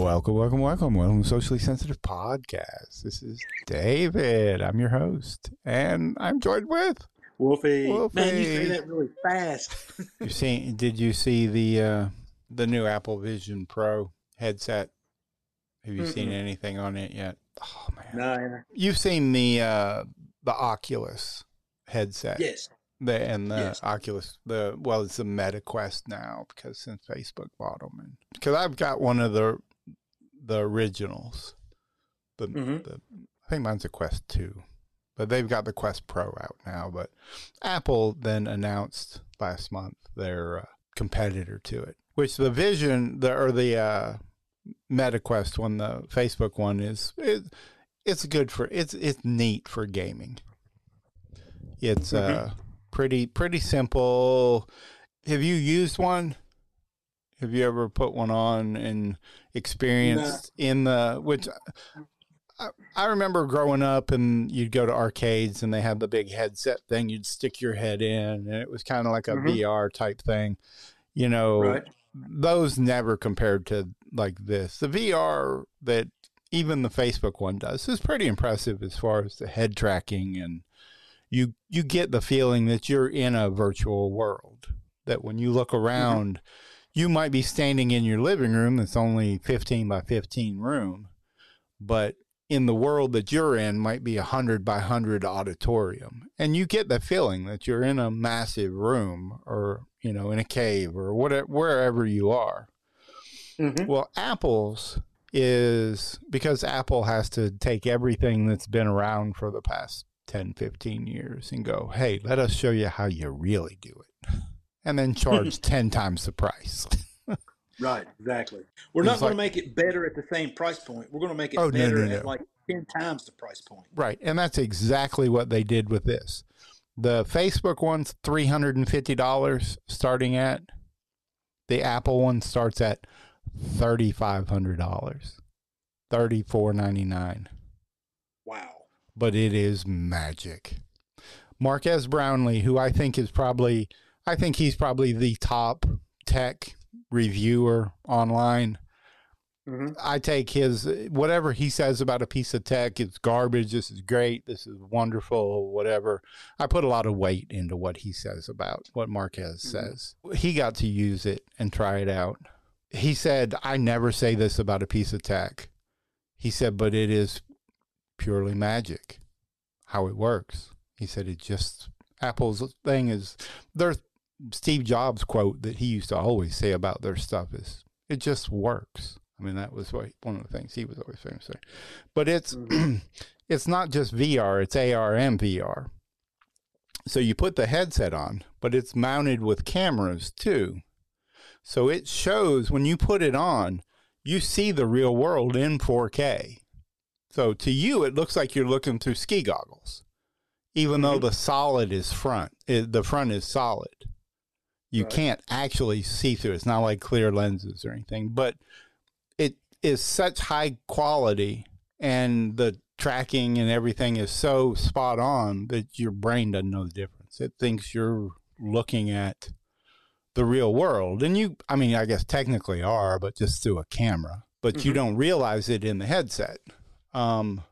Welcome, welcome, welcome, welcome to Socially Sensitive Podcast. This is David. I'm your host, and I'm joined with Wolfie. Wolfie. Man, you say that really fast. you. See, did you see the uh, the new Apple Vision Pro headset? Have you seen Mm-mm. anything on it yet? Oh man, no, you've seen the uh, the Oculus headset. yes. The, and the Yes. Oculus, the well, it's the Meta Quest now because since Facebook bought them, because I've got one of the the originals, the, Mhm. the I think mine's a Quest two, but they've got the Quest Pro out now. But Apple then announced last month their uh, competitor to it, which the Vision, the or the uh, Meta Quest one, the Facebook one is it, it's good for it's it's neat for gaming. It's uh pretty pretty simple. Have you used one? Have you ever put one on and experienced in the which I, I remember growing up and you'd go to arcades and they had the big headset thing you'd stick your head in and it was kind of like a Mhm. VR type thing. You know, Right. those never compared to like this. The VR that even the Facebook one does is pretty impressive as far as the head tracking and you you get the feeling that you're in a virtual world. That when you look around, you might be standing in your living room that's only 15 by 15 room, but in the world that you're in might be a 100 by 100 auditorium. And you get the feeling that you're in a massive room or, you know, in a cave or whatever, wherever you are. Mhm. Well, Apple's is because Apple has to take everything that's been around for the past 10, 15 years and go, hey, let us show you how you really do it. And then charge 10 times the price. Right. Exactly. We're It's not going like- to make it better at the same price point. We're going to make it Oh, no, better no, at like 10 times the price point. right. And that's exactly what they did with this. The Facebook one's $350 starting at, the Apple one starts at $3,500, $34.99. Wow. but it is magic. Marques Brownlee, who I think is probably, I think he's probably the top tech reviewer online. Mhm. I take his whatever he says about a piece of tech, it's garbage. This is great. This is wonderful. Whatever. I put a lot of weight into what he says about what Marques Mhm. says. He got to use it and try it out. He said, "I never say this about a piece of tech." He said, "But it is purely magic how it works." He said, "It just Apple's thing is their Steve Jobs quote that he used to always say about their stuff is it just works." I mean, that was what, one of the things he was always famous for. But it's it's not just VR; it's AR and VR. So you put the headset on, but it's mounted with cameras too. So it shows when you put it on, you see the real world in 4K. So to you, it looks like you're looking through ski goggles, even though Mhm. the solid is front. It, the front is solid. You Right. can't actually see through. It's not like clear lenses or anything, but it is such high quality, and the tracking and everything is so spot on that your brain doesn't know the difference. It thinks you're looking at the real world, and you, I mean, I guess technically are, but just through a camera. But you Mhm. don't realize it in the headset. Um,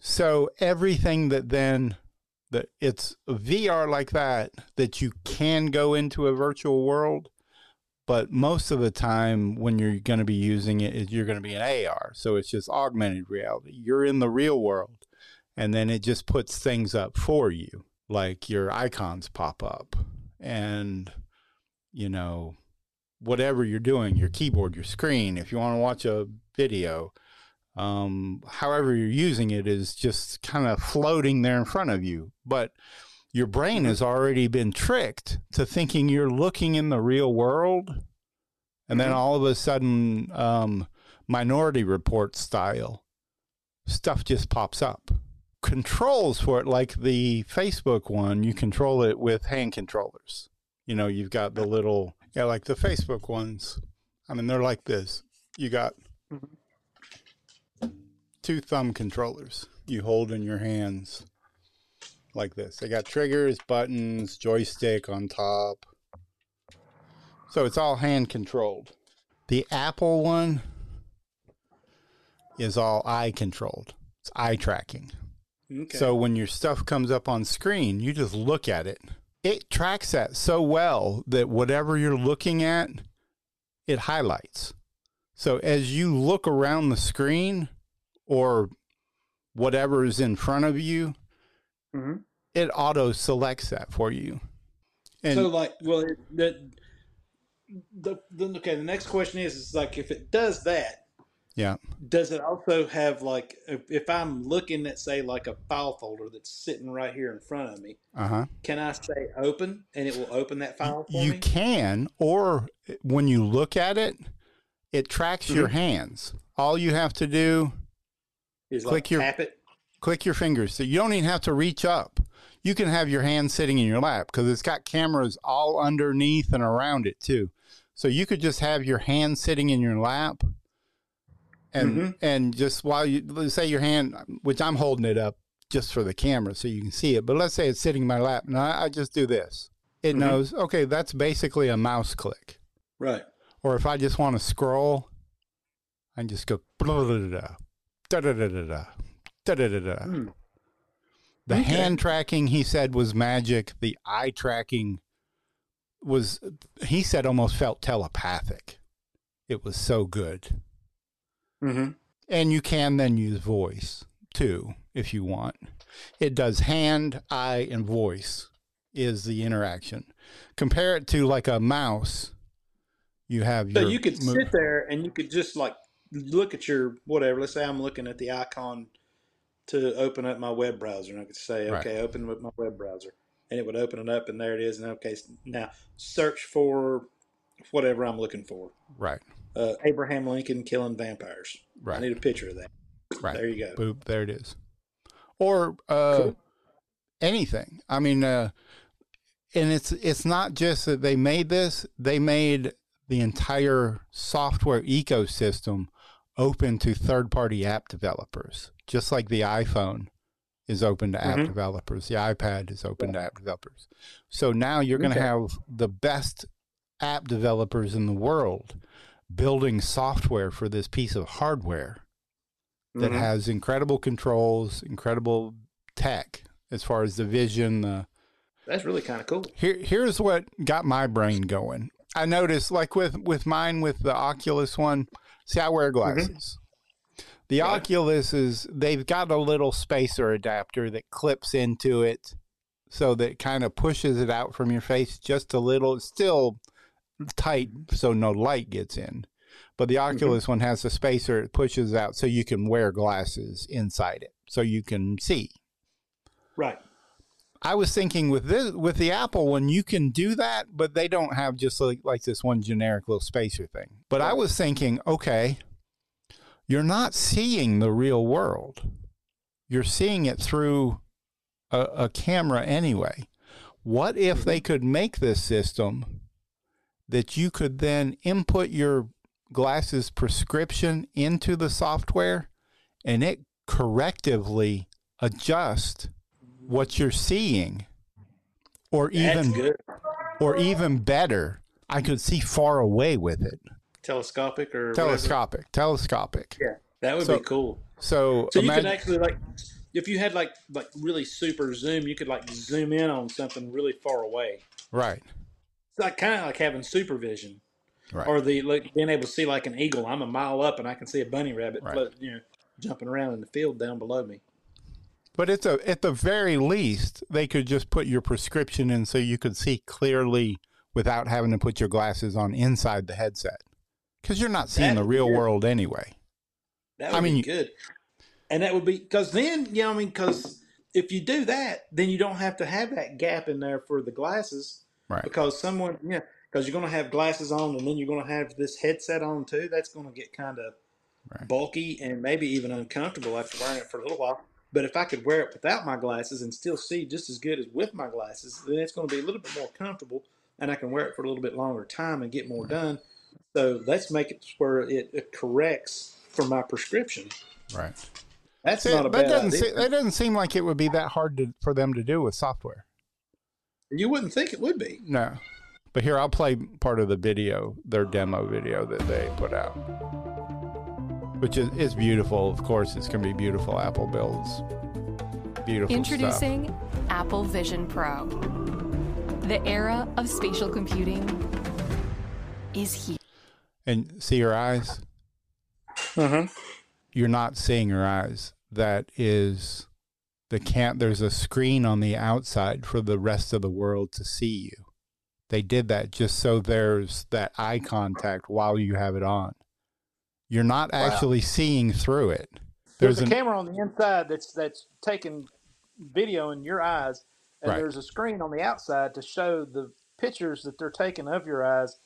so everything that then that it's VR like that that you can go into a virtual world, but most of the time when you're going to be using it, you're going to be in AR. So it's just augmented reality. You're in the real world, and then it just puts things up for you, like your icons pop up, and you know whatever you're doing, your keyboard, your screen. If you want to watch a video, um, however you're using it is just kind of floating there in front of you. But your brain has already been tricked to thinking you're looking in the real world. And then Mhm. all of a sudden, um, minority report style stuff just pops up. Controls for it, like the Facebook one, you control it with hand controllers. You know, you've got the little, yeah, like the Facebook ones. I mean, they're like this. You got Mhm. Two thumb controllers you hold in your hands like this. They got triggers, buttons, joystick on top. So it's all hand controlled. The Apple one, is all eye controlled. It's eye tracking. Okay. So when your stuff comes up on screen, you just look at it. It tracks that so well that whatever you're looking at, it highlights. So as you look around the screen or whatever is in front of you, hmm it auto selects that for you. And so like, well, that the, the okay. The next question is, is like, if it does that, yeah, does it also have like, if, if I'm looking at say like a file folder that's sitting right here in front of me, uh huh. can I say open and it will open that file for You me? can, or when you look at it, it tracks your Mhm. hands. All you have to do Is click like your- tap it. click your fingers. So you don't even have to reach up. You can have your hand sitting in your lap because it's got cameras all underneath and around it too. So you could just have your hand sitting in your lap, and Mhm. and just while you let's say your hand, which I'm holding it up just for the camera so you can see it, but let's say it's sitting in my lap, and I, I just do this. It Mhm. knows okay, that's basically a mouse click. Right. Or if I just want to scroll, I just go da da da da da da da da da da da. Hmm. The Okay. hand tracking he said was magic. The eye tracking was he said almost felt telepathic. It was so good. Mm-hmm. And you can then use voice too if you want. It does hand, eye, and voice is the interaction. Compare it to like a mouse. You have So you could mo- sit there and you could just like look at your whatever. Let's say I'm looking at the icon to open up my web browser, and I could say, Right. okay, open with my web browser, and it would open it up, and there it is. And okay, now search for whatever I'm looking for. right, Uh, Abraham Lincoln killing vampires. Right. I need a picture of that. right. There you go. Boop, there it is. Or uh, Cool. anything. I mean, uh, and it's it's not just that they made this; they made the entire software ecosystem open to third-party app developers, just like the iPhone is open to app Mhm. developers. The iPad is open to app developers. So now you're going to have the best app developers in the world building software for this piece of hardware that Mhm. has incredible controls, incredible tech as far as the vision. The That's really kind of cool. here, here's what got my brain going. I noticed, like with with mine, with the Oculus one. See, I wear mm-hmm. glasses. The Right. Oculus is they've got a little spacer adapter that clips into it, so that kind of pushes it out from your face just a little. It's still tight, so no light gets in. But the mm-hmm. Oculus one has a spacer it pushes out, so you can wear glasses inside it, so you can see. Right. I was thinking with this with the Apple one, you can do that, but they don't have just like, like this one generic little spacer thing. But I was thinking, okay, you're not seeing the real world. You're seeing it through a, a camera anyway. What if mm-hmm. they could make this system that you could then input your glasses prescription into the software and it correctively adjust what you're seeing or even or even better i could see far away with it Telescopic or whatever. telescopic telescopic Yeah, that would So- be cool. so, So you imagine, could actually like, if you had like like really super zoom, you could like zoom in on something really far away. right It's like kind of like having supervision, right or the like being able to see like an eagle. I'm a mile up and I can see a bunny rabbit, Right. float, you know, jumping around in the field down below me. But it's a at the very least they could just put your prescription in so you could see clearly without having to put your glasses on inside the headset because you're not seeing That the real world anyway That I would mean, be you- good. And that would be because then you know I mean because if you do that, then you don't have to have that gap in there for the glasses right because someone yeah because you're going to have glasses on and then you're going to have this headset on too. That's going to get kind of Right. bulky and maybe even uncomfortable after wearing it for a little while. But if I could wear it without my glasses and still see just as good as with my glasses, then it's going to be a little bit more comfortable, and I can wear it for a little bit longer time and get more done. So let's make it where it, it corrects for my prescription. right That's See, not a that bad doesn't idea. se- that doesn't seem like it would be that hard to, for them to do with software you wouldn't think it would be. No. But here, I'll play part of the video, their demo video that they put out. Which is, is beautiful. Of course, it's going to be beautiful Apple builds. Beautiful Introducing stuff. Apple Vision Pro. The era of spatial computing is here. And see your eyes? Mm-hmm. You're not seeing your eyes. That is the can't there's a screen on the outside for the rest of the world to see you. They did that just so there's that eye contact while you have it on. You're not Wow. actually seeing through it. There's, There's a an camera on the inside that's that's taking video in your eyes, and Right. there's a screen on the outside to show the pictures that they're taking of your eyes,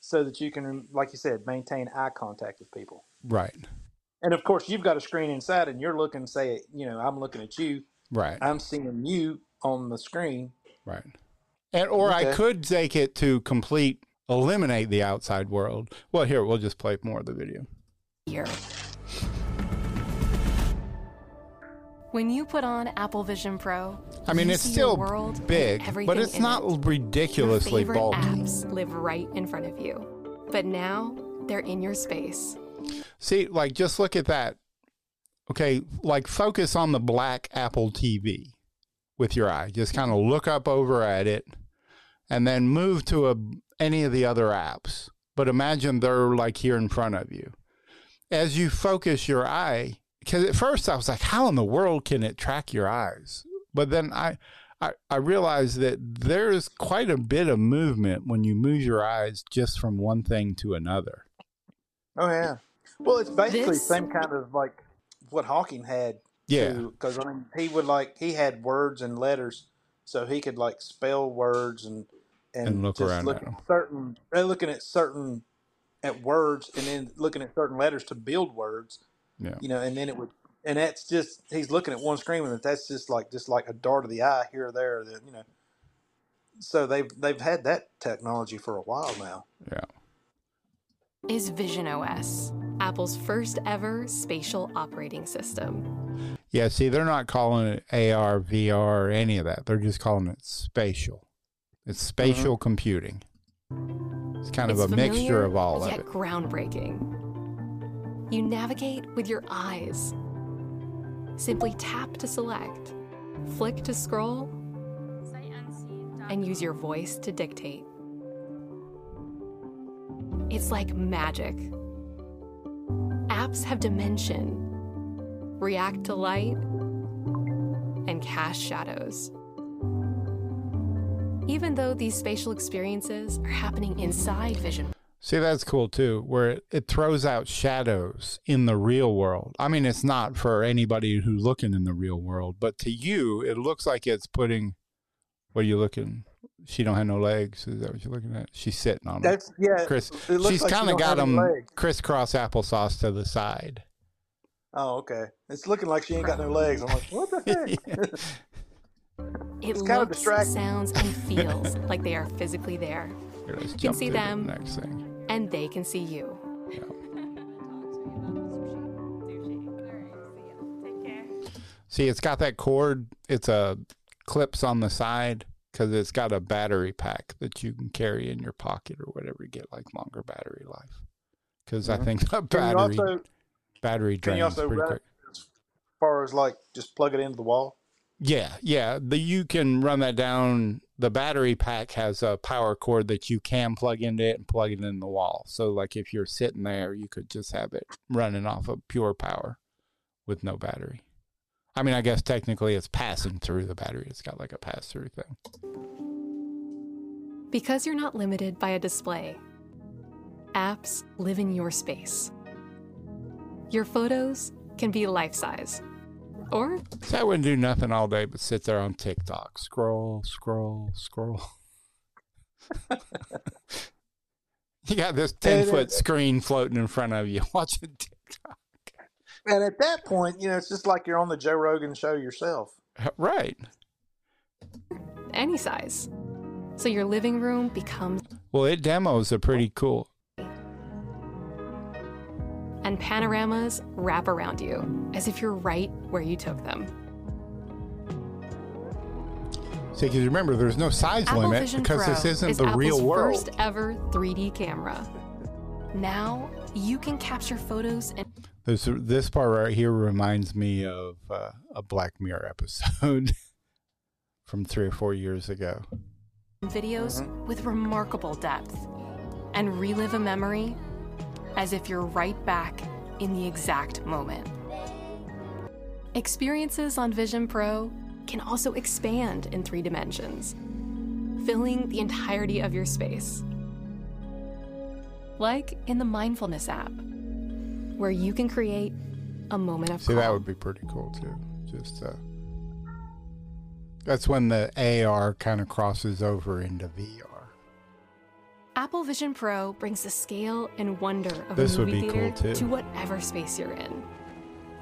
so that you can, like you said, maintain eye contact with people. right. And of course, you've got a screen inside, and you're looking. Say, you know, I'm looking at you. Right. I'm seeing you on the screen. Right. And or I could take it to complete eliminate the outside world. Well, here we'll just play more of the video. Here. When you put on Apple Vision Pro, I mean, it's still world big, but it's not it. Ridiculously favorite bulky. apps live right in front of you, but now they're in your space. See, like just look at that. Okay, like focus on the black Apple TV with your eye. Just kind of look up over at it and then move to a any of the other apps. But imagine they're like here in front of you. As you focus your eye, because at first I was like, how in the world can it track your eyes? But then I, I, I realized that there's quite a bit of movement when you move your eyes just from one thing to another. Oh yeah. Well, it's basically This- same kind of like what Hawking had. Yeah. Because I mean, he would like he had words and letters, so he could like spell words and and, And look just around look at 'em. certain uh, looking at certain at words and then looking at certain letters to build words. Yeah. You know, and then it would. And that's just he's looking at one screen and that's just like just like a dart of the eye here or there. That you know. So they've they've had that technology for a while now. Yeah. Is Vision OS, Apple's first ever spatial operating system. Yeah, see, they're not calling it AR, VR, or any of that. They're just calling it spatial. It's spatial mm-hmm. computing. It's kind It's of a mixture of all of yet it. groundbreaking. You navigate with your eyes. Simply tap to select, flick to scroll, and use your voice to dictate. It's like magic. Apps have dimension, react to light, and cast shadows. Even though these spatial experiences are happening inside Vision See, that's cool too, where it, it throws out shadows in the real world. I mean, it's not for anybody who's looking in the real world, but to you, it looks like it's putting. What are you looking? She don't have no legs. Is that what you're looking at? She's sitting on them. That's yeah. Chris, she's like kind of don't got have any them legs. crisscross applesauce to the side. Oh, okay. It's looking like she ain't got no legs. I'm like, what the heck? It It's kinda looks, distracting. sounds, and feels like they are physically there, You can see to the them. next thing. and they can see you. See, it's got that cord. It's a clips on the side because it's got a battery pack that you can carry in your pocket or whatever to get like longer battery life. Because I Mhm. think the Can you battery also, battery can you drains also pretty quick. as far as like just plug it into the wall? Yeah, yeah. The you can run that down. The battery pack has a power cord that you can plug into it and plug it in the wall. So like if you're sitting there, you could just have it running off of pure power with no battery. I mean, I guess technically it's passing through the battery. It's got like a pass through thing. Because you're not limited by a display, apps live in your space. Your photos can be life size, or So I wouldn't do nothing all day but sit there on TikTok, scroll, scroll, scroll. you got this ten uh, foot screen floating in front of you watching TikTok. And at that point, you know, it's just like you're on the Joe Rogan show yourself. Right. any size. So your living room becomes, Well, it demos are pretty cool. And panoramas wrap around you as if you're right where you took them. See, because remember, there's no size Apple limit Vision because Pro this isn't is the Apple's real world. first ever 3D camera. Now you can capture photos and This this part right here reminds me of uh, a Black Mirror episode from three or four years ago. Videos with remarkable depth and relive a memory as if you're right back in the exact moment. Experiences on Vision Pro can also expand in three dimensions, filling the entirety of your space. Like in the Mindfulness app, where you can create a moment of See, that would be pretty cool too. Just uh, that's when the AR kind of crosses over into VR. Apple Vision Pro brings the scale and wonder of This a movie cool, theater too. to whatever space you're in.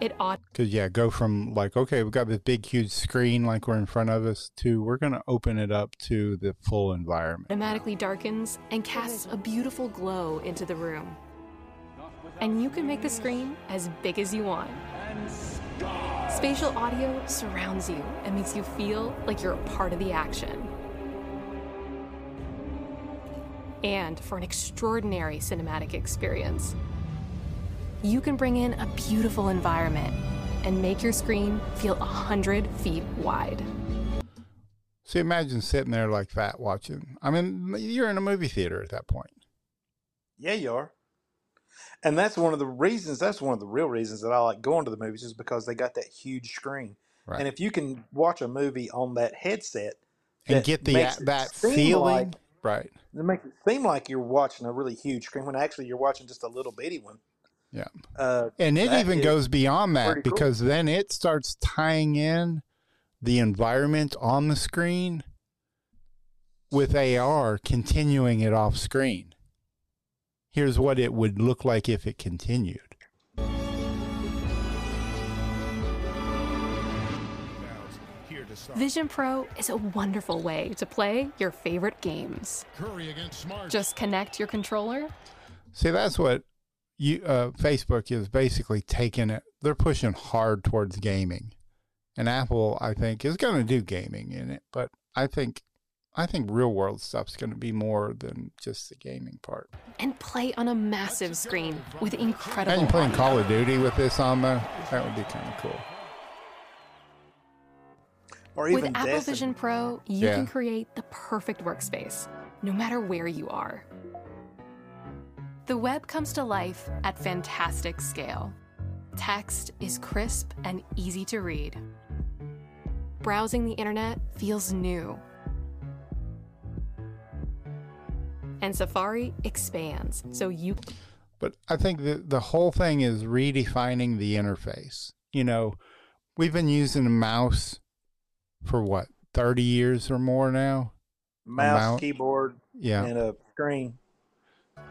It ought Cause yeah, go from like okay, we've got this big huge screen like we're in front of us to we're gonna open it up to the full environment. automatically darkens and casts a beautiful glow into the room. And you can make the screen as big as you want. Spatial audio surrounds you and makes you feel like you're a part of the action. And for an extraordinary cinematic experience, you can bring in a beautiful environment and make your screen feel a hundred feet wide. So imagine sitting there like that watching. I mean, you're in a movie theater at that point. Yeah, you are. And that's one of the reasons. That's one of the real reasons that I like going to the movies is because they got that huge screen. Right. And if you can watch a movie on that headset and that get the makes a- it that feeling, like- right? it makes it seem like you're watching a really huge screen when actually you're watching just a little bitty one. Yeah. Uh, And it even goes beyond that pretty cool. because then it starts tying in the environment on the screen with AR, continuing it off screen. Here's what it would look like if it continued. Vision Pro is a wonderful way to play your favorite games. Curry against Smart. Just connect your controller See, that's what you uh, Facebook is basically taking it. They're pushing hard towards gaming, and Apple, I think, is going to do gaming in it. But I think, I think real world stuff's going to be more than just the gaming part. and play on a massive screen with incredible Imagine playing audio. Call of Duty with this on there. That would be kind of cool. Or With Apple Vision Pro, you Yeah. can create the perfect workspace, no matter where you are. The web comes to life at fantastic scale. Text is crisp and easy to read. Browsing the internet feels new. And Safari expands so you But I think the the whole thing is redefining the interface. You know, we've been using a mouse for what thirty years or more now. mouse, Mount- keyboard, Yeah, and a screen.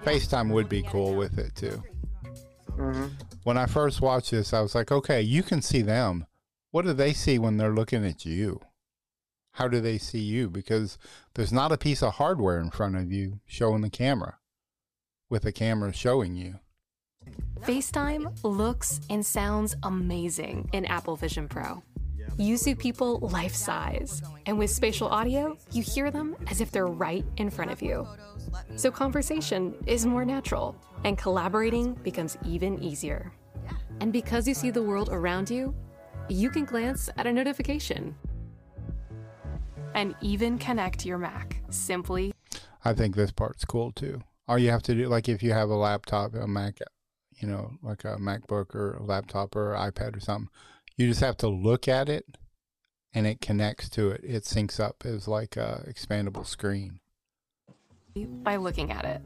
FaceTime would be cool with it too. hmm When I first watched this, I was like, okay, you can see them. What do they see when they're looking at you? How do they see you? Because there's not a piece of hardware in front of you showing the camera, with the camera showing you. FaceTime looks and sounds amazing in Apple Vision Pro. You see people life size, and with spatial audio, you hear them as if they're right in front of you. So conversation is more natural, and collaborating becomes even easier. And because you see the world around you, you can glance at a notification and even connect your Mac simply I think this part's cool too. All you have to do, like if you have a laptop, a Mac, you know, like a MacBook or a laptop or iPad or something, you just have to look at it and it connects to it. It syncs up as like a expandable screen. by looking at it,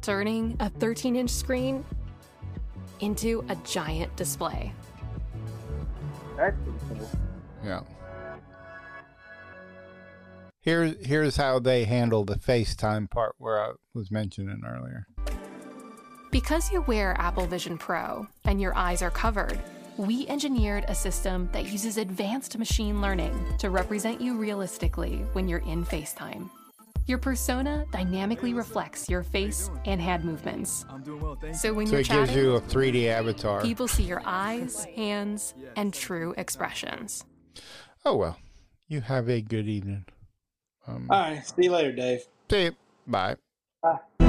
turning a 13 inch screen into a giant display. That's pretty cool. Yeah. Here, here's how they handle the FaceTime part where I was mentioning earlier. Because you wear Apple Vision Pro and your eyes are covered, we engineered a system that uses advanced machine learning to represent you realistically when you're in FaceTime. Your persona dynamically reflects your face and hand movements. So when So you're it chatting, gives you a 3D avatar. people see your eyes, hands, and true expressions. Oh well, you have a good evening. Um, All right. See you later, Dave. see you. Bye. Bye.